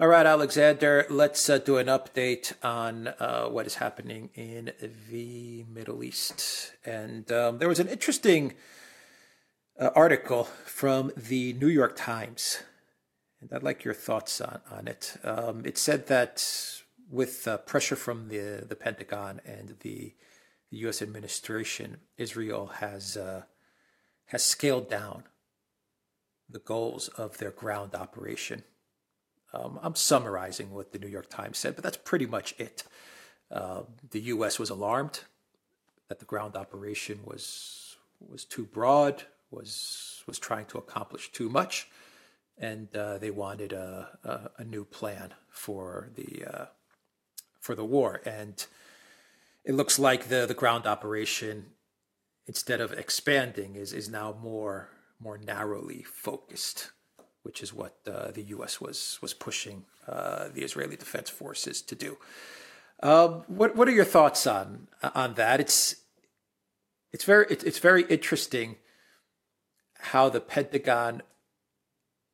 All right, Alexander, let's uh, do an update on uh, what is happening in the Middle East. And um, there was an interesting uh, article from the New York Times, and I'd like your thoughts on, on it. Um, it said that with uh, pressure from the, the Pentagon and the, the U.S. administration, Israel has, uh, has scaled down the goals of their ground operation um, I'm summarizing what the New York Times said, but that's pretty much it. Uh, the U.S. was alarmed that the ground operation was was too broad, was was trying to accomplish too much, and uh, they wanted a, a, a, new plan for the uh, for the war. And it looks like the the ground operation, instead of expanding, is is now more more narrowly focused which is what uh, the U.S. was was pushing uh, the Israeli Defense Forces to do. Um, what what are your thoughts on on that? It's it's very it's very interesting how the Pentagon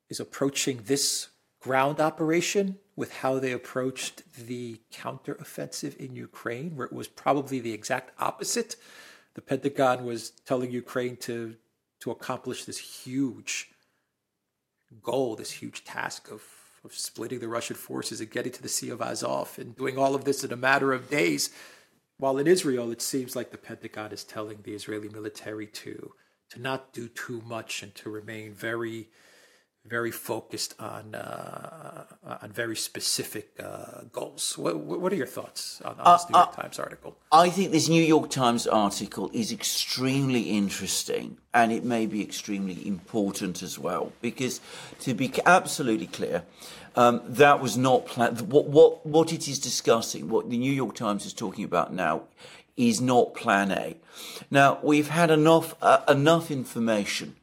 is approaching this ground operation with how they approached the counteroffensive in Ukraine, where it was probably the exact opposite. The Pentagon was telling Ukraine to to accomplish this huge goal, this huge task of, of splitting the Russian forces and getting to the Sea of Azov and doing all of this in a matter of days. While in Israel, it seems like the Pentagon is telling the Israeli military to to not do too much and to remain very very focused on uh, on very specific uh, goals. What, what, are your thoughts on, on this New York uh, Times article? I think this New York Times article is extremely interesting, and it may be extremely important as well. Because to be absolutely clear, um, that was not plan- what, what what it is discussing. What the New York Times is talking about now is not Plan A. Now we've had enough uh, enough information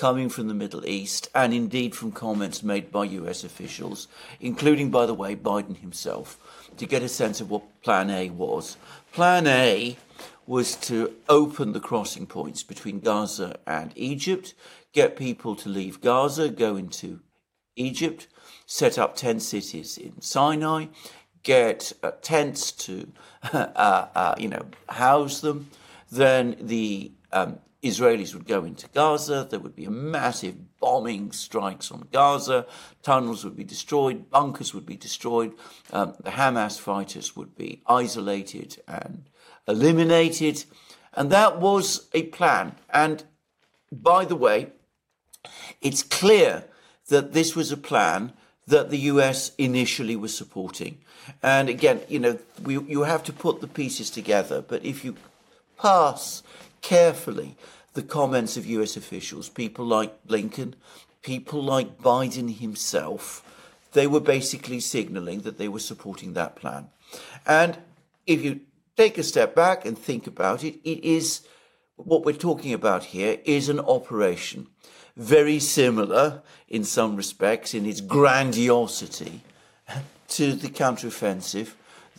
coming from the Middle East and indeed from comments made by US officials, including, by the way, Biden himself, to get a sense of what Plan A was. Plan A was to open the crossing points between Gaza and Egypt, get people to leave Gaza, go into Egypt, set up 10 cities in Sinai, get uh, tents to, uh, uh, you know, house them. Then the um, Israelis would go into Gaza. There would be a massive bombing strikes on Gaza. Tunnels would be destroyed. Bunkers would be destroyed. Um, the Hamas fighters would be isolated and eliminated. And that was a plan. And by the way, it's clear that this was a plan that the US initially was supporting. And again, you know, we, you have to put the pieces together. But if you pass carefully the comments of US officials, people like Blinken, people like Biden himself. They were basically signaling that they were supporting that plan. And if you take a step back and think about it, it is what we're talking about here is an operation very similar in some respects in its grandiosity to the counteroffensive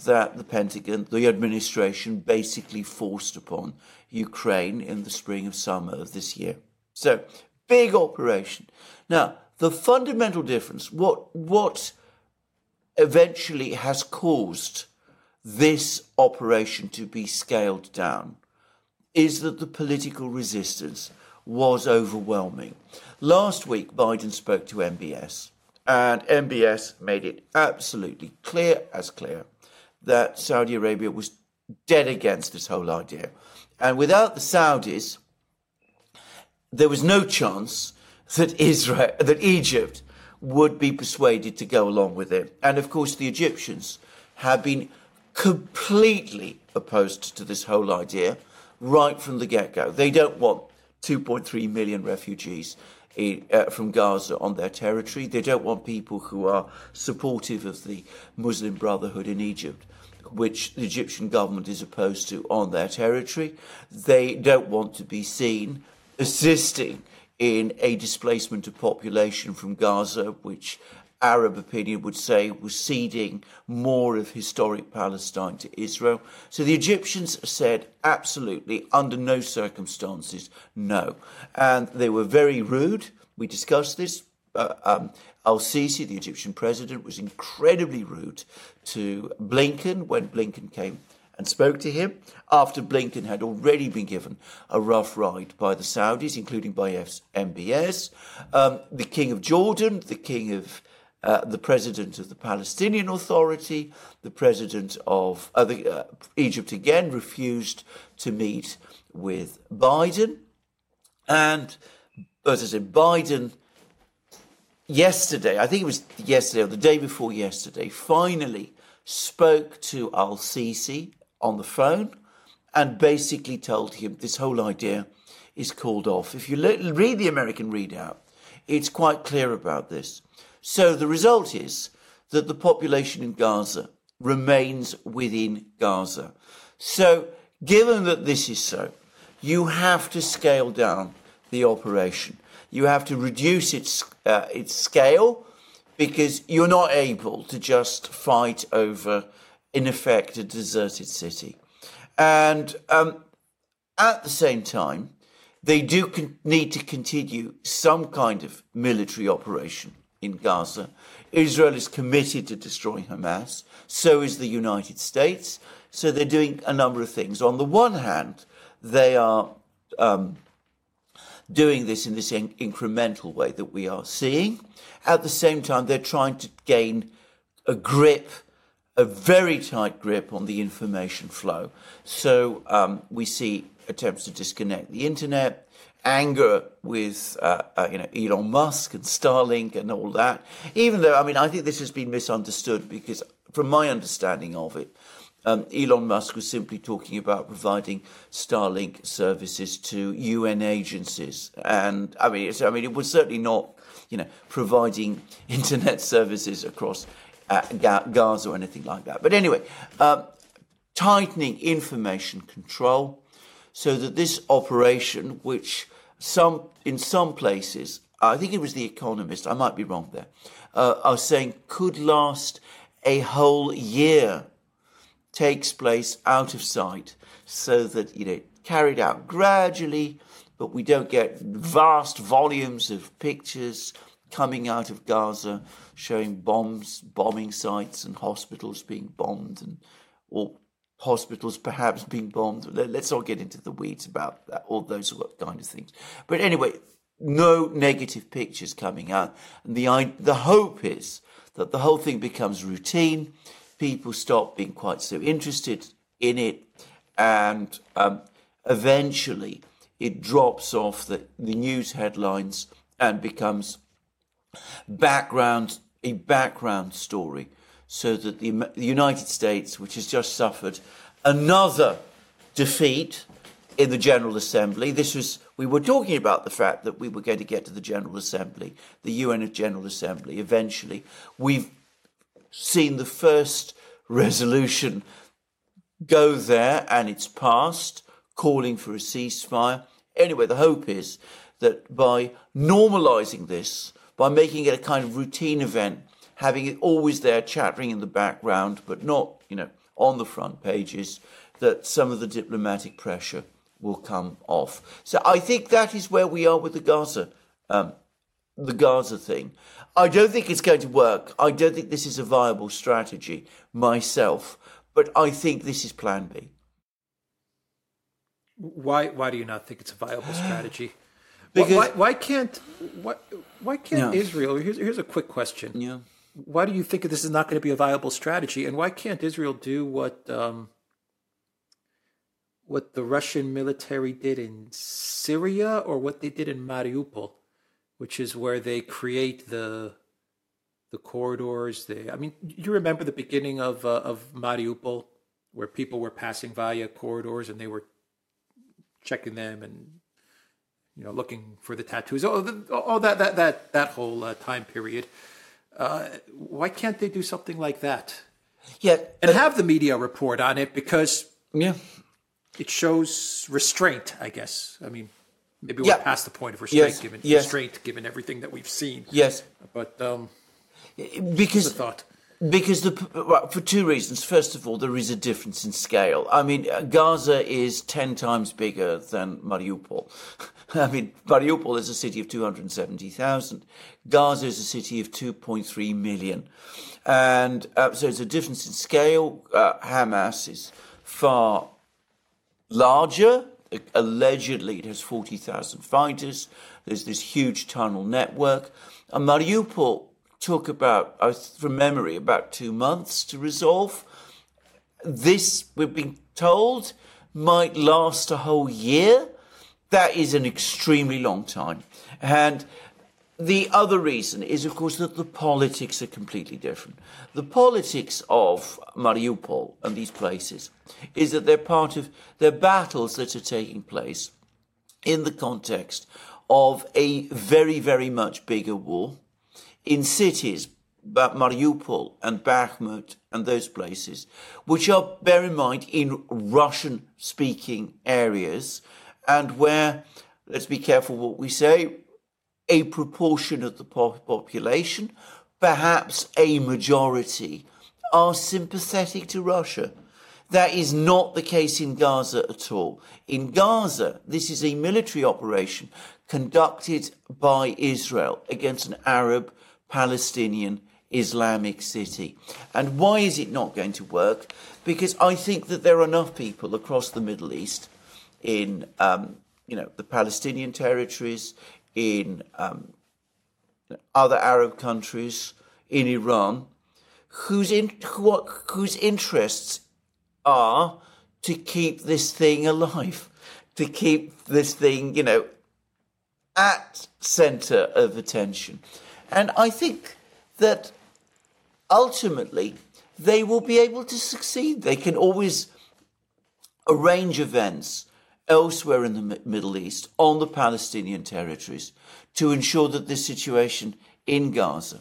that the Pentagon, the administration, basically forced upon Ukraine in the spring of summer of this year. So, big operation. Now, the fundamental difference, what, what eventually has caused this operation to be scaled down, is that the political resistance was overwhelming. Last week, Biden spoke to MBS, and MBS made it absolutely clear as clear that Saudi Arabia was dead against this whole idea. And without the Saudis, there was no chance that Israel, that Egypt would be persuaded to go along with it. And of course, the Egyptians have been completely opposed to this whole idea right from the get go. They don't want 2.3 million refugees in, uh, from Gaza on their territory. They don't want people who are supportive of the Muslim Brotherhood in Egypt which the Egyptian government is opposed to on their territory. They don't want to be seen assisting in a displacement of population from Gaza, which Arab opinion would say was ceding more of historic Palestine to Israel. So the Egyptians said absolutely, under no circumstances, no. And they were very rude. We discussed this uh, um, Al Sisi, the Egyptian president, was incredibly rude to Blinken when Blinken came and spoke to him after Blinken had already been given a rough ride by the Saudis, including by MBS. Um, the King of Jordan, the King of uh, the president of the Palestinian Authority, the president of uh, the, uh, Egypt again refused to meet with Biden. And as I said, Biden yesterday, I think it was yesterday or the day before yesterday, finally spoke to Al Sisi on the phone and basically told him this whole idea is called off. If you read the American readout, it's quite clear about this. So the result is that the population in Gaza remains within Gaza. So, given that this is so, you have to scale down the operation. You have to reduce its uh, its scale because you're not able to just fight over, in effect, a deserted city. And um, at the same time, they do con- need to continue some kind of military operation in Gaza. Israel is committed to destroying Hamas. So is the United States. So they're doing a number of things. On the one hand, they are um, doing this in this in- incremental way that we are seeing. At the same time, they're trying to gain a grip, a very tight grip on the information flow. So um, we see attempts to disconnect the internet, anger with uh, uh, you know Elon Musk and Starlink and all that. Even though I mean I think this has been misunderstood because from my understanding of it, um, Elon Musk was simply talking about providing Starlink services to UN agencies, and I mean I mean it was certainly not you know providing internet services across uh, Gaza or anything like that. But anyway. Um, tightening information control so that this operation, which some in some places, I think it was the Economist, I might be wrong there, uh, are saying could last a whole year, takes place out of sight, so that you know carried out gradually, but we don't get vast volumes of pictures coming out of Gaza showing bombs, bombing sites, and hospitals being bombed, and or hospitals perhaps being bombed. Let's not get into the weeds about that, all those kind of things. But anyway, no negative pictures coming out. And the, the hope is that the whole thing becomes routine. People stop being quite so interested in it. And um, eventually it drops off the, the news headlines and becomes background, a background story so that the, the United States, which has just suffered another defeat in the General Assembly, this was we were talking about the fact that we were going to get to the General Assembly, the UN General Assembly. Eventually, we've seen the first resolution go there, and it's passed, calling for a ceasefire. Anyway, the hope is that by normalising this, by making it a kind of routine event, having it always there chattering in the background, but not, you know, on the front pages, that some of the diplomatic pressure will come off. So I think that is where we are with the Gaza, um, the Gaza thing. I don't think it's going to work. I don't think this is a viable strategy myself, but I think this is Plan B. Why? Why do you not think it's a viable strategy? because why, why can't why, why can't Israel? Here's here's a quick question. Yeah why do you think this is not going to be a viable strategy? And why can't Israel do what um, what the Russian military did in Syria or what they did in Mariupol, which is where they create the the corridors? They, I mean, you remember the beginning of uh, of Mariupol, where people were passing via corridors and they were checking them and you know looking for the tattoos. The, oh that that that that whole uh, time period. Uh, why can't they do something like that? Yeah, and have the media report on it because yeah, it shows restraint. I guess. I mean, maybe we're yeah. past the point of restraint, yes. given yes. restraint, given everything that we've seen. Yes, but um, because thought. Because the well, for two reasons. First of all, there is a difference in scale. I mean, Gaza is ten times bigger than Mariupol. I mean, Mariupol is a city of two hundred seventy thousand. Gaza is a city of two point three million, and uh, so it's a difference in scale. Uh, Hamas is far larger. Allegedly, it has forty thousand fighters. There's this huge tunnel network. And Mariupol took about, from memory, about two months to resolve. This, we've been told, might last a whole year. That is an extremely long time. And the other reason is, of course, that the politics are completely different. The politics of Mariupol and these places is that they're part of, they're battles that are taking place in the context of a very, very much bigger war in cities, but Mariupol and Bakhmut and those places, which are, bear in mind, in Russian speaking areas and where, let's be careful what we say, a proportion of the population, perhaps a majority, are sympathetic to Russia. That is not the case in Gaza at all. In Gaza, this is a military operation conducted by Israel against an Arab Palestinian Islamic city. And why is it not going to work? Because I think that there are enough people across the Middle East, in um, you know the Palestinian territories, in um, other Arab countries, in Iran, whose in, who, whose interests are to keep this thing alive, to keep this thing, you know, at centre of attention. And I think that ultimately they will be able to succeed. They can always arrange events elsewhere in the Middle East on the Palestinian territories to ensure that this situation in Gaza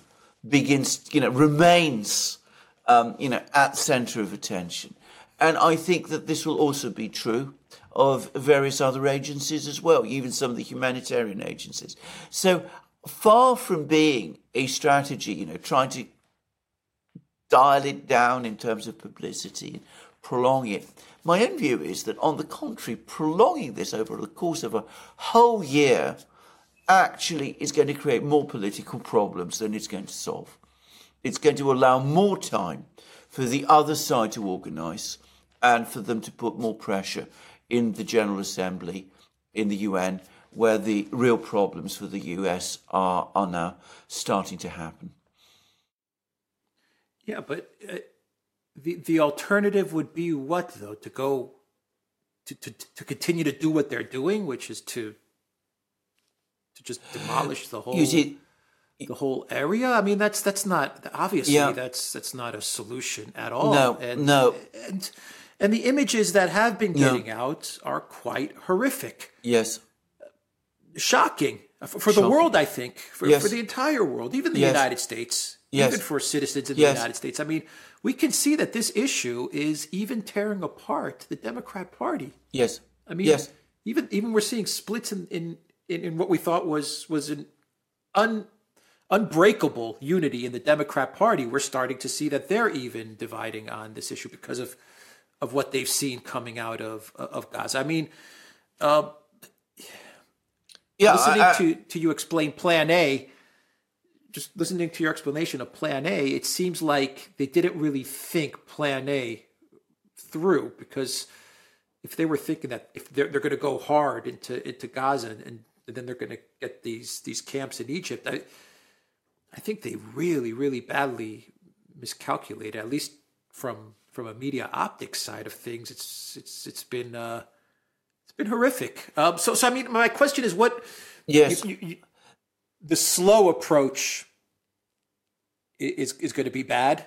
begins, you know, remains, um, you know, at centre of attention. And I think that this will also be true of various other agencies as well, even some of the humanitarian agencies. So far from being a strategy, you know, trying to dial it down in terms of publicity prolong it. My own view is that, on the contrary, prolonging this over the course of a whole year actually is going to create more political problems than it's going to solve. It's going to allow more time for the other side to organise and for them to put more pressure in the General Assembly, in the UN, where the real problems for the US are, are now starting to happen. Yeah, but uh, the the alternative would be what though? To go to, to to continue to do what they're doing, which is to to just demolish the whole the whole area. I mean, that's that's not obviously yeah. that's that's not a solution at all. No, and, no, and and the images that have been getting no. out are quite horrific. Yes, shocking for, the world. I think for, yes. for the entire world, even the yes. United States, yes. even for citizens in the United States. I mean, we can see that this issue is even tearing apart the Democrat Party. Yes, I mean, yes. even even we're seeing splits in in, in, in what we thought was was an un unbreakable unity in the Democrat Party. We're starting to see that they're even dividing on this issue because of of what they've seen coming out of of Gaza. I mean. Uh, yeah, listening I, I, to, to you explain Plan A, just listening to your explanation of Plan A, it seems like they didn't really think Plan A through because if they were thinking that if they're, they're going to go hard into into Gaza and, and then they're going to get these these camps in Egypt, I I think they really really badly miscalculated. At least from from a media optics side of things, it's it's it's been. Uh, been horrific. Um, so, so I mean, my question is, what? Yes. You, you, the slow approach is is going to be bad.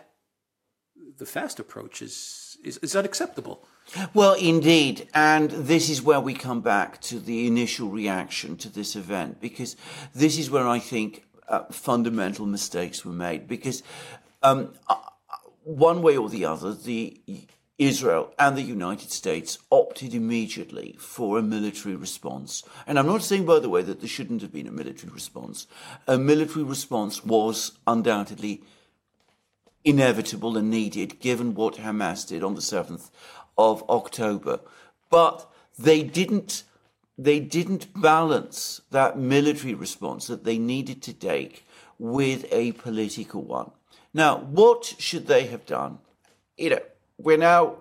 The fast approach is, is is unacceptable. Well, indeed, and this is where we come back to the initial reaction to this event, because this is where I think uh, fundamental mistakes were made. Because um, uh, one way or the other, the Israel and the United States opted immediately for a military response. And I'm not saying, by the way, that there shouldn't have been a military response. A military response was undoubtedly inevitable and needed given what Hamas did on the 7th of October. But they didn't they didn't balance that military response that they needed to take with a political one. Now, what should they have done? You know, we're now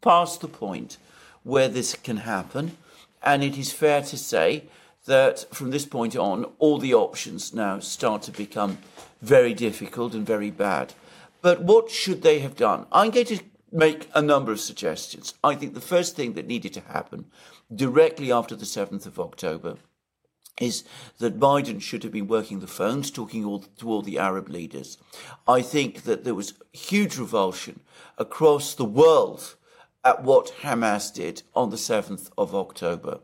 past the point where this can happen, and it is fair to say that from this point on, all the options now start to become very difficult and very bad. But what should they have done? I'm going to make a number of suggestions. I think the first thing that needed to happen directly after the 7th of October is that Biden should have been working the phones, talking all, to all the Arab leaders. I think that there was huge revulsion across the world at what Hamas did on the 7th of October.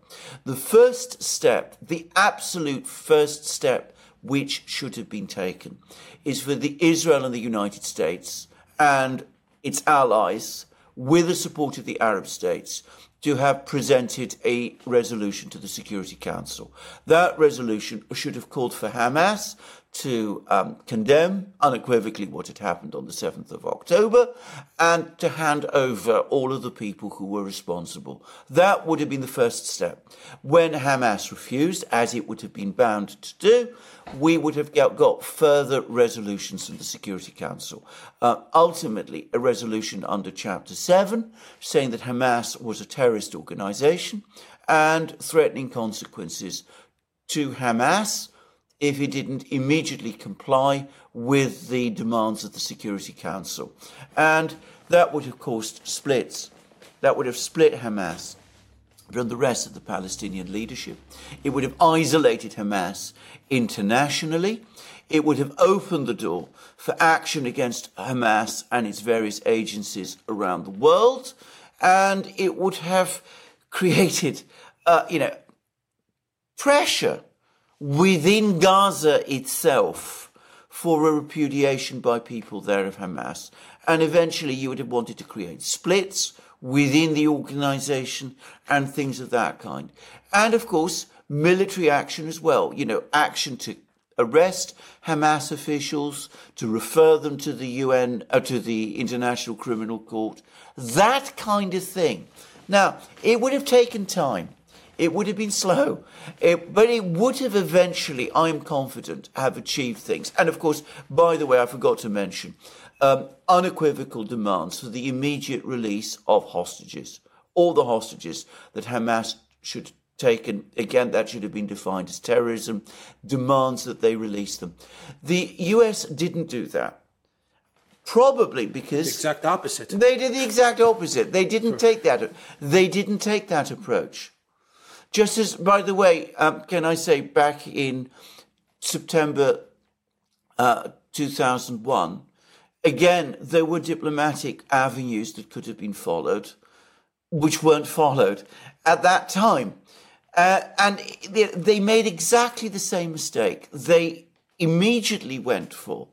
The first step, the absolute first step which should have been taken, is for the Israel and the United States and its allies, with the support of the Arab states, to have presented a resolution to the Security Council. That resolution should have called for Hamas to um, condemn unequivocally what had happened on the 7th of October and to hand over all of the people who were responsible. That would have been the first step. When Hamas refused, as it would have been bound to do, we would have got further resolutions from the Security Council. Uh, ultimately, a resolution under Chapter 7 saying that Hamas was a terrorist organization and threatening consequences to Hamas if he didn't immediately comply with the demands of the Security Council. And that would have caused splits. That would have split Hamas from the rest of the Palestinian leadership. It would have isolated Hamas internationally. It would have opened the door for action against Hamas and its various agencies around the world. And it would have created, uh, you know, pressure within Gaza itself for a repudiation by people there of Hamas. And eventually you would have wanted to create splits within the organization and things of that kind. And of course, military action as well. You know, action to arrest Hamas officials, to refer them to the UN, uh, to the International Criminal Court, that kind of thing. Now, it would have taken time. It would have been slow, it, but it would have eventually, I'm confident, have achieved things. And of course, by the way, I forgot to mention um, unequivocal demands for the immediate release of hostages, all the hostages that Hamas should take, and again, that should have been defined as terrorism, demands that they release them. The US didn't do that. Probably because the exact opposite. They did the exact opposite. They didn't sure. take that. They didn't take that approach. Just as, by the way, um, can I say, back in September uh, 2001, again, there were diplomatic avenues that could have been followed, which weren't followed at that time. Uh, and they, they made exactly the same mistake. They immediately went for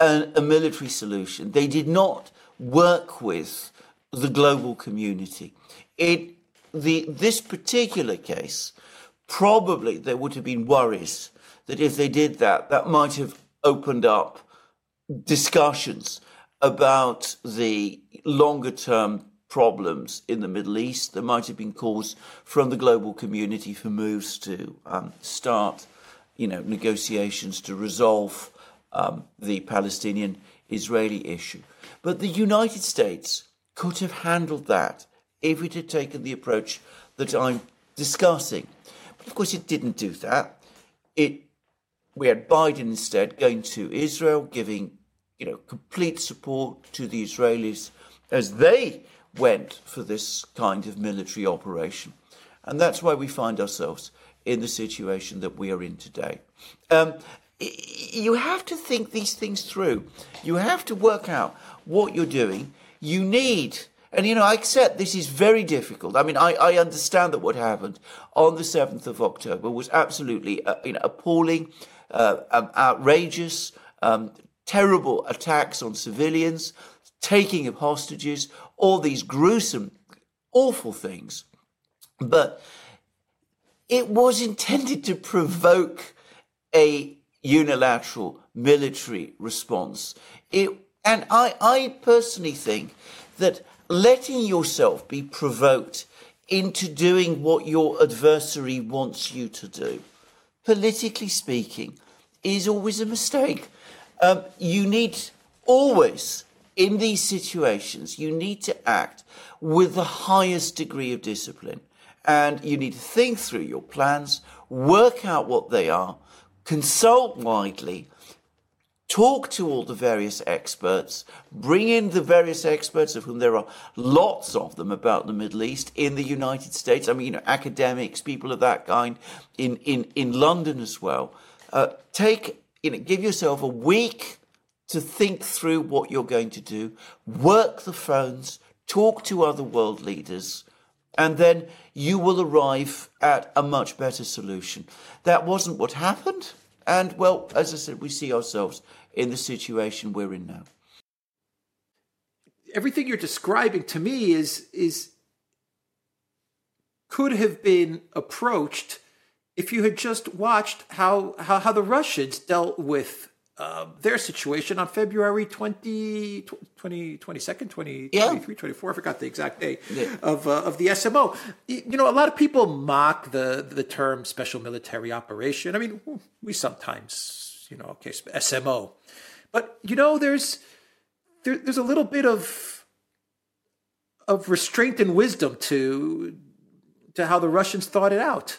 a, a military solution. They did not work with the global community. It the, this particular case, probably there would have been worries that if they did that, that might have opened up discussions about the longer term problems in the Middle East. There might have been calls from the global community for moves to um, start, you know, negotiations to resolve um, the Palestinian-Israeli issue. But the United States could have handled that if it had taken the approach that I'm discussing. But of course, it didn't do that. It we had Biden instead going to Israel, giving you know complete support to the Israelis as they went for this kind of military operation, and that's why we find ourselves in the situation that we are in today. Um, you have to think these things through. You have to work out what you're doing. You need and you know, I accept this is very difficult. I mean, I, I understand that what happened on the 7th of October was absolutely uh, you know, appalling, uh, um, outrageous, um, terrible attacks on civilians, taking of hostages, all these gruesome, awful things. But it was intended to provoke a unilateral military response. It And I, I personally think that letting yourself be provoked into doing what your adversary wants you to do, politically speaking, is always a mistake. Um, you need always, in these situations, you need to act with the highest degree of discipline. And you need to think through your plans, work out what they are, consult widely, talk to all the various experts, bring in the various experts, of whom there are lots of them about the Middle East in the United States. I mean, you know, academics, people of that kind in, in, in London as well. Uh, take, you know, give yourself a week to think through what you're going to do, work the phones, talk to other world leaders, and then you will arrive at a much better solution. That wasn't what happened. And well, as I said, we see ourselves in the situation we're in now. Everything you're describing to me is is could have been approached if you had just watched how how, how the Russians dealt with uh, their situation on February 20, 20 22nd, 20, yeah. 23, 24, I forgot the exact date yeah. of, uh, of the SMO. You know, a lot of people mock the, the term special military operation. I mean, we sometimes, you know, okay, SMO. But, you know, there's, there, there's a little bit of, of restraint and wisdom to, to how the Russians thought it out.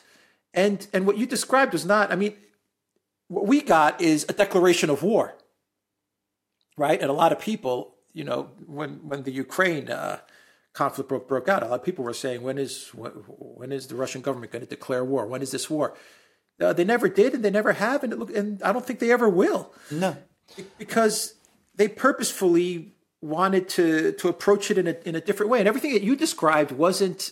And, and what you described was not, I mean, what we got is a declaration of war, right? And a lot of people, you know, when when the Ukraine uh, conflict broke broke out, a lot of people were saying, when is when, when is the Russian government going to declare war? When is this war? Uh, they never did, and they never have, and, look, and I don't think they ever will. No, because they purposefully wanted to to approach it in a in a different way, and everything that you described wasn't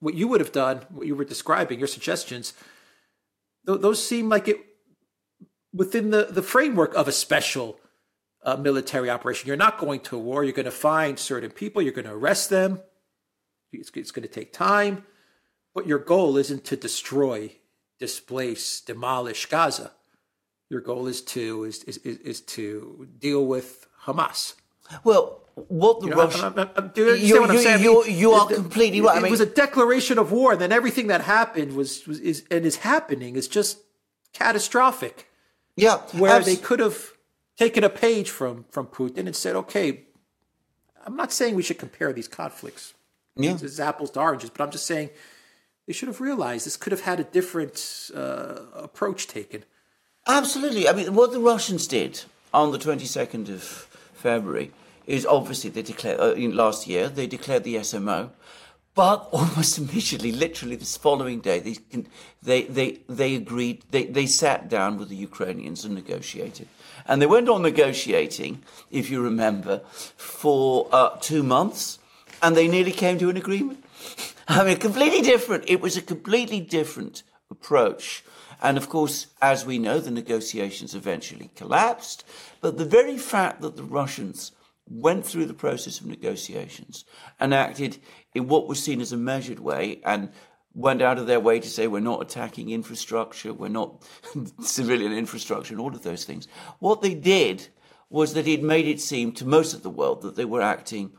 what you would have done. What you were describing, your suggestions, th- those seem like it within the, the framework of a special uh, military operation. You're not going to war. You're going to find certain people. You're going to arrest them. It's, it's going to take time. But your goal isn't to destroy, displace, demolish Gaza. Your goal is to is is, is to deal with Hamas. Well, what the you know, Russian, I'm, I'm, I'm, you, you, you, you, are completely right. It, I mean, was a declaration of war. And then everything that happened was, was is and is happening is just catastrophic. Yeah, where they could have taken a page from from Putin and said, "Okay, I'm not saying we should compare these conflicts. Yeah. It's apples to oranges, but I'm just saying they should have realized this could have had a different uh, approach taken." Absolutely. I mean, what the Russians did on the 22nd of February is obviously they declared uh, last year they declared the SMO but almost immediately, literally this following day, they, they, they, they agreed, they, they sat down with the Ukrainians and negotiated. And they went on negotiating, if you remember, for uh, two months, and they nearly came to an agreement. I mean, completely different. It was a completely different approach. And of course, as we know, the negotiations eventually collapsed. But the very fact that the Russians went through the process of negotiations and acted in what was seen as a measured way and went out of their way to say we're not attacking infrastructure, we're not civilian infrastructure, and all of those things. What they did was that it made it seem to most of the world that they were acting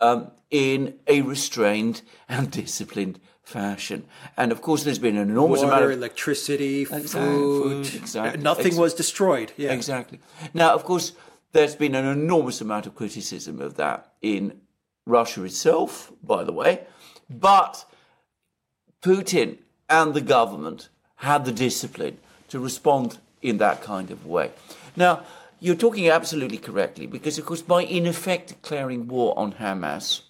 um, in a restrained and disciplined fashion. And of course, there's been an enormous Water, amount of electricity, exactly, food. food exactly. Nothing exactly. was destroyed. Yeah. Exactly. Now, of course, there's been an enormous amount of criticism of that in Russia itself, by the way, but Putin and the government had the discipline to respond in that kind of way. Now, you're talking absolutely correctly because, of course, by in effect declaring war on Hamas,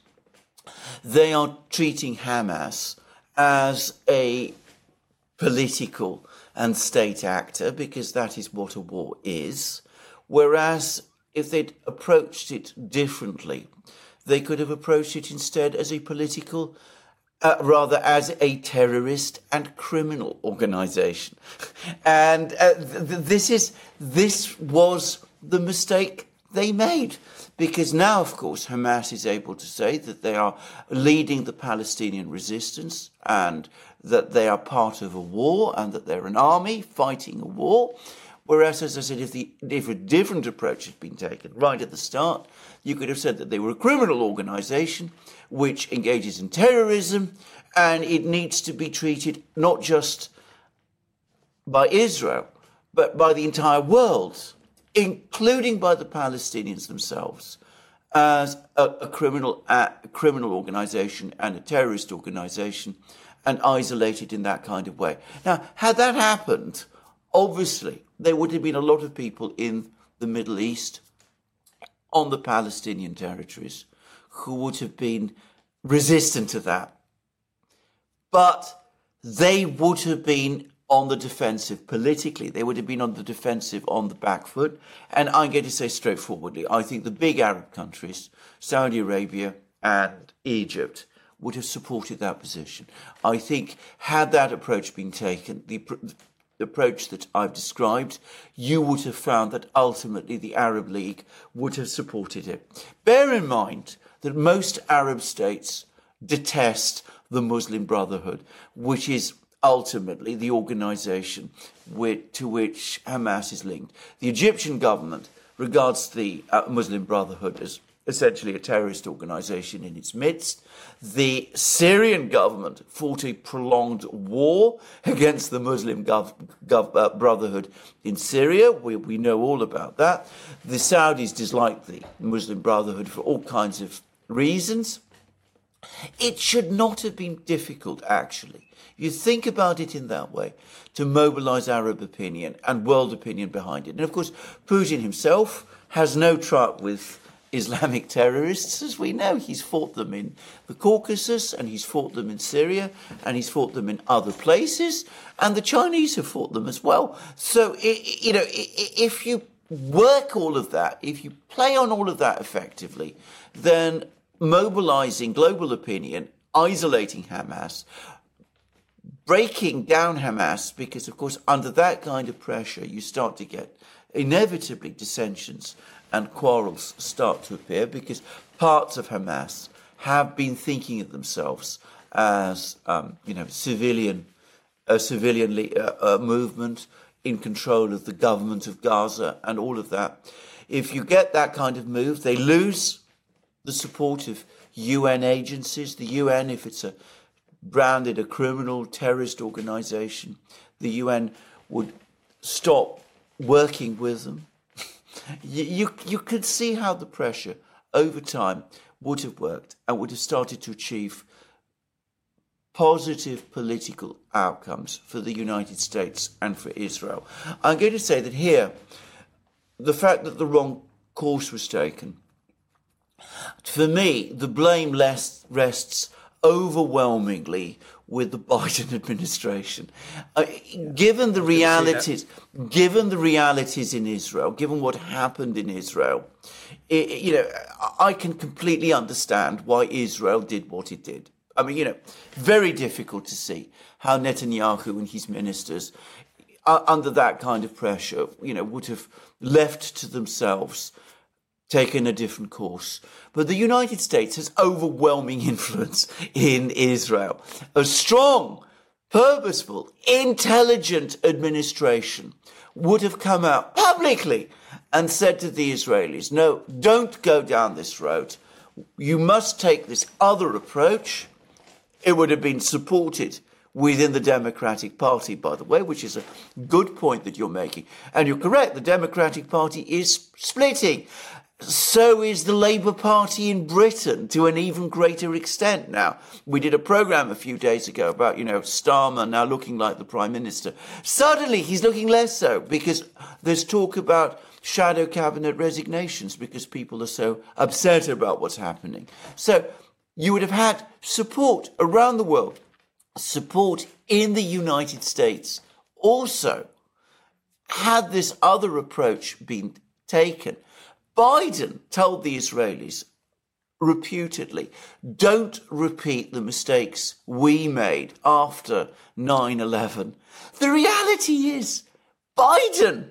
they are treating Hamas as a political and state actor because that is what a war is. Whereas if they'd approached it differently, they could have approached it instead as a political, uh, rather as a terrorist and criminal organization. And uh, th- this is this was the mistake they made. Because now, of course, Hamas is able to say that they are leading the Palestinian resistance and that they are part of a war and that they're an army fighting a war Whereas, as I said, if, the, if a different approach had been taken right at the start, you could have said that they were a criminal organization which engages in terrorism and it needs to be treated not just by Israel, but by the entire world, including by the Palestinians themselves, as a, a criminal, a criminal organization and a terrorist organization and isolated in that kind of way. Now, had that happened, obviously, there would have been a lot of people in the Middle East on the Palestinian territories who would have been resistant to that. But they would have been on the defensive politically. They would have been on the defensive on the back foot. And I'm going to say straightforwardly, I think the big Arab countries, Saudi Arabia and Egypt, would have supported that position. I think had that approach been taken, the the approach that I've described, you would have found that ultimately the Arab League would have supported it. Bear in mind that most Arab states detest the Muslim Brotherhood, which is ultimately the organization with, to which Hamas is linked. The Egyptian government regards the uh, Muslim Brotherhood as essentially a terrorist organization in its midst. The Syrian government fought a prolonged war against the Muslim gov- gov- uh, Brotherhood in Syria. We, we know all about that. The Saudis dislike the Muslim Brotherhood for all kinds of reasons. It should not have been difficult, actually. You think about it in that way, to mobilize Arab opinion and world opinion behind it. And of course, Putin himself has no truck with Islamic terrorists, as we know. He's fought them in the Caucasus, and he's fought them in Syria, and he's fought them in other places, and the Chinese have fought them as well. So, you know, if you work all of that, if you play on all of that effectively, then mobilizing global opinion, isolating Hamas, breaking down Hamas, because of course, under that kind of pressure, you start to get inevitably dissensions and quarrels start to appear because parts of Hamas have been thinking of themselves as, um, you know, civilian, a civilian uh, uh, movement in control of the government of Gaza and all of that. If you get that kind of move, they lose the support of UN agencies. The UN, if it's a branded a criminal terrorist organization, the UN would stop working with them you, you, you could see how the pressure over time would have worked and would have started to achieve positive political outcomes for the United States and for Israel. I'm going to say that here, the fact that the wrong course was taken, for me, the blame rests overwhelmingly with the Biden administration. Uh, given the realities, given the realities in Israel, given what happened in Israel, it, you know, I can completely understand why Israel did what it did. I mean, you know, very difficult to see how Netanyahu and his ministers, uh, under that kind of pressure, you know, would have left to themselves taken a different course. But the United States has overwhelming influence in Israel. A strong, purposeful, intelligent administration would have come out publicly and said to the Israelis, no, don't go down this road. You must take this other approach. It would have been supported within the Democratic Party, by the way, which is a good point that you're making. And you're correct, the Democratic Party is splitting so is the Labour Party in Britain to an even greater extent now. We did a programme a few days ago about, you know, Starmer now looking like the Prime Minister. Suddenly he's looking less so because there's talk about shadow cabinet resignations because people are so upset about what's happening. So you would have had support around the world, support in the United States also. Had this other approach been taken, Biden told the Israelis reputedly, don't repeat the mistakes we made after 9 11. The reality is, Biden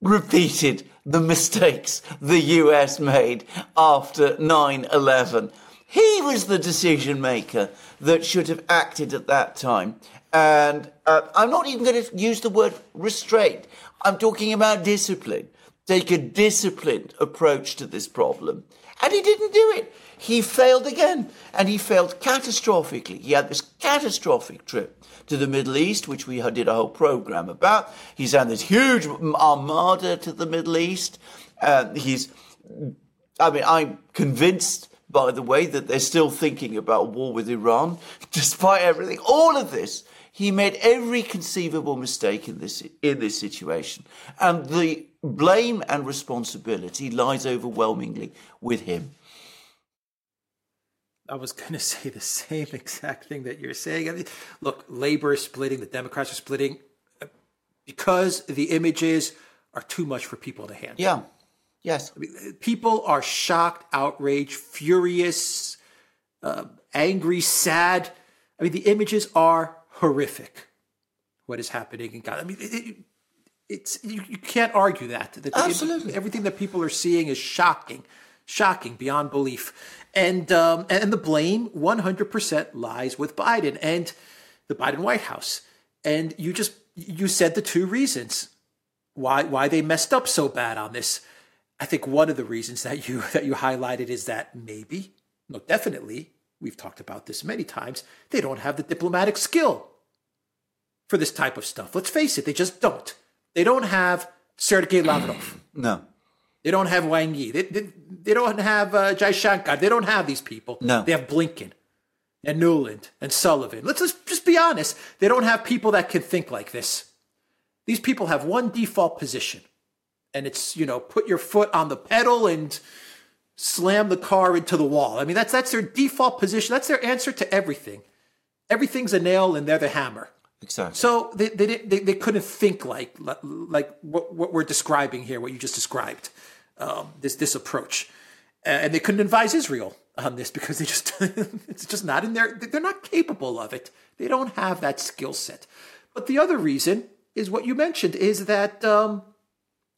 repeated the mistakes the US made after 9 11. He was the decision maker that should have acted at that time And uh, I'm not even going to use the word restraint. I'm talking about discipline. Take a disciplined approach to this problem. And he didn't do it. He failed again. And he failed catastrophically. He had this catastrophic trip to the Middle East, which we did a whole program about. He's had this huge armada to the Middle East. Uh, he's, I mean, I'm convinced, by the way, that they're still thinking about war with Iran, despite everything. All of this, he made every conceivable mistake in this in this situation, and the blame and responsibility lies overwhelmingly with him. I was going to say the same exact thing that you're saying. I mean, look, labor is splitting, the Democrats are splitting uh, because the images are too much for people to handle. Yeah. Yes. I mean, people are shocked, outraged, furious, uh, angry, sad. I mean, the images are horrific. What is happening in Gaza? I mean, it, it's you, you, can't argue that. that Absolutely. everything that people are seeing is shocking, shocking beyond belief. And um, and the blame 100% lies with Biden and the Biden White House. And you just you said the two reasons why why they messed up so bad on this. I think one of the reasons that you that you highlighted is that maybe, no, definitely, we've talked about this many times, they don't have the diplomatic skill for this type of stuff. Let's face it, they just don't. They don't have Sergei Lavrov. No. They don't have Wang Yi. They, they, they don't have uh, Jaishankar. They don't have these people. No. They have Blinken and Nuland and Sullivan. Let's just, just be honest. They don't have people that can think like this. These people have one default position, and it's, you know, put your foot on the pedal and slam the car into the wall. I mean, that's, that's their default position. That's their answer to everything. Everything's a nail, and they're the hammer. Exactly. So they, they, they, they couldn't think like, like what, what we're describing here, what you just described um, this this approach, and they couldn't advise Israel on this because they just it's just not in their they're not capable of it. They don't have that skill set. But the other reason is what you mentioned is that um,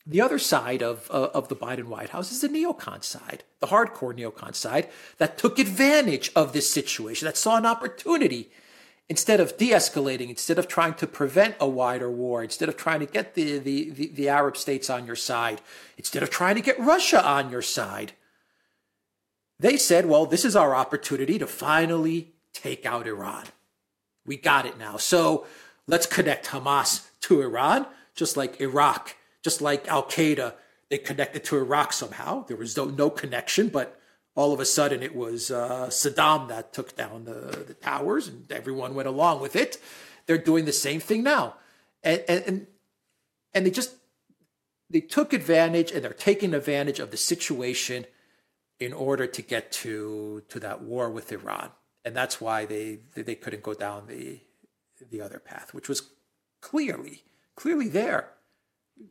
the other side of uh, of the Biden White House is the neocon side, the hardcore neocon side that took advantage of this situation, that saw an opportunity instead of de-escalating, instead of trying to prevent a wider war, instead of trying to get the, the, the, the, Arab states on your side, instead of trying to get Russia on your side, they said, well, this is our opportunity to finally take out Iran. We got it now. So let's connect Hamas to Iran, just like Iraq, just like Al Qaeda. They connected to Iraq somehow. There was no, no connection, but all of a sudden it was uh, Saddam that took down the, the towers and everyone went along with it. They're doing the same thing now. And, and, and they just, they took advantage and they're taking advantage of the situation in order to get to, to that war with Iran. And that's why they, they couldn't go down the, the other path, which was clearly, clearly there.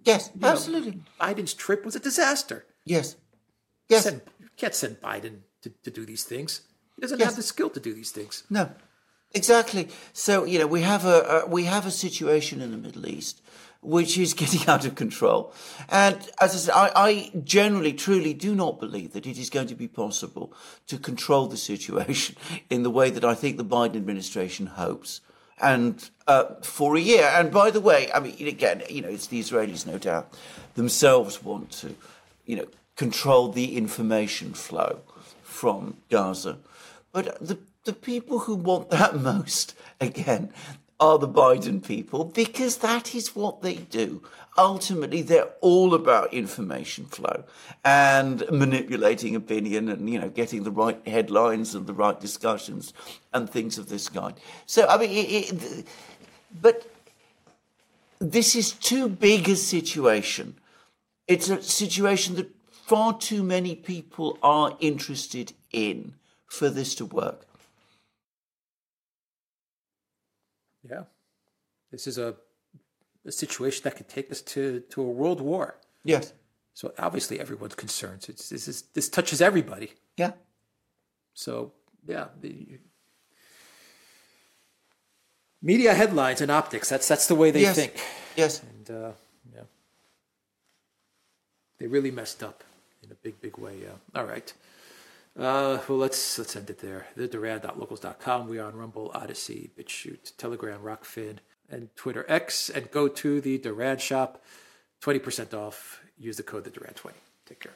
Yes, you absolutely. Know, Biden's trip was a disaster. Yes. Yes. Can't send Biden to, to do these things. He doesn't yes. have the skill to do these things. No, exactly. So you know we have a, a we have a situation in the Middle East which is getting out of control. And as I said, I, I, generally, truly do not believe that it is going to be possible to control the situation in the way that I think the Biden administration hopes. And uh, for a year, and by the way, I mean, again, you know, it's the Israelis, no doubt, themselves want to, you know, control the information flow from Gaza. But the, the people who want that most, again, are the Biden people because that is what they do. Ultimately, they're all about information flow and manipulating opinion and, you know, getting the right headlines and the right discussions and things of this kind. So, I mean, it, it, but this is too big a situation. It's a situation that far too many people are interested in for this to work. Yeah. This is a, a situation that could take us to, to a world war. Yes. So obviously everyone's concerned. It's, this, is, this touches everybody. Yeah. So, yeah. The, media headlines and optics, that's, that's the way they yes. think. Yes. And, uh, yeah. They really messed up in a big, big way. Yeah. All right. Uh, well, let's let's end it there. The Duran.locals.com. We are on Rumble, Odysee, BitChute, Telegram, Rokfin, and Twitter X. And go to the Duran shop. 20% off. Use the code the Duran20. Take care.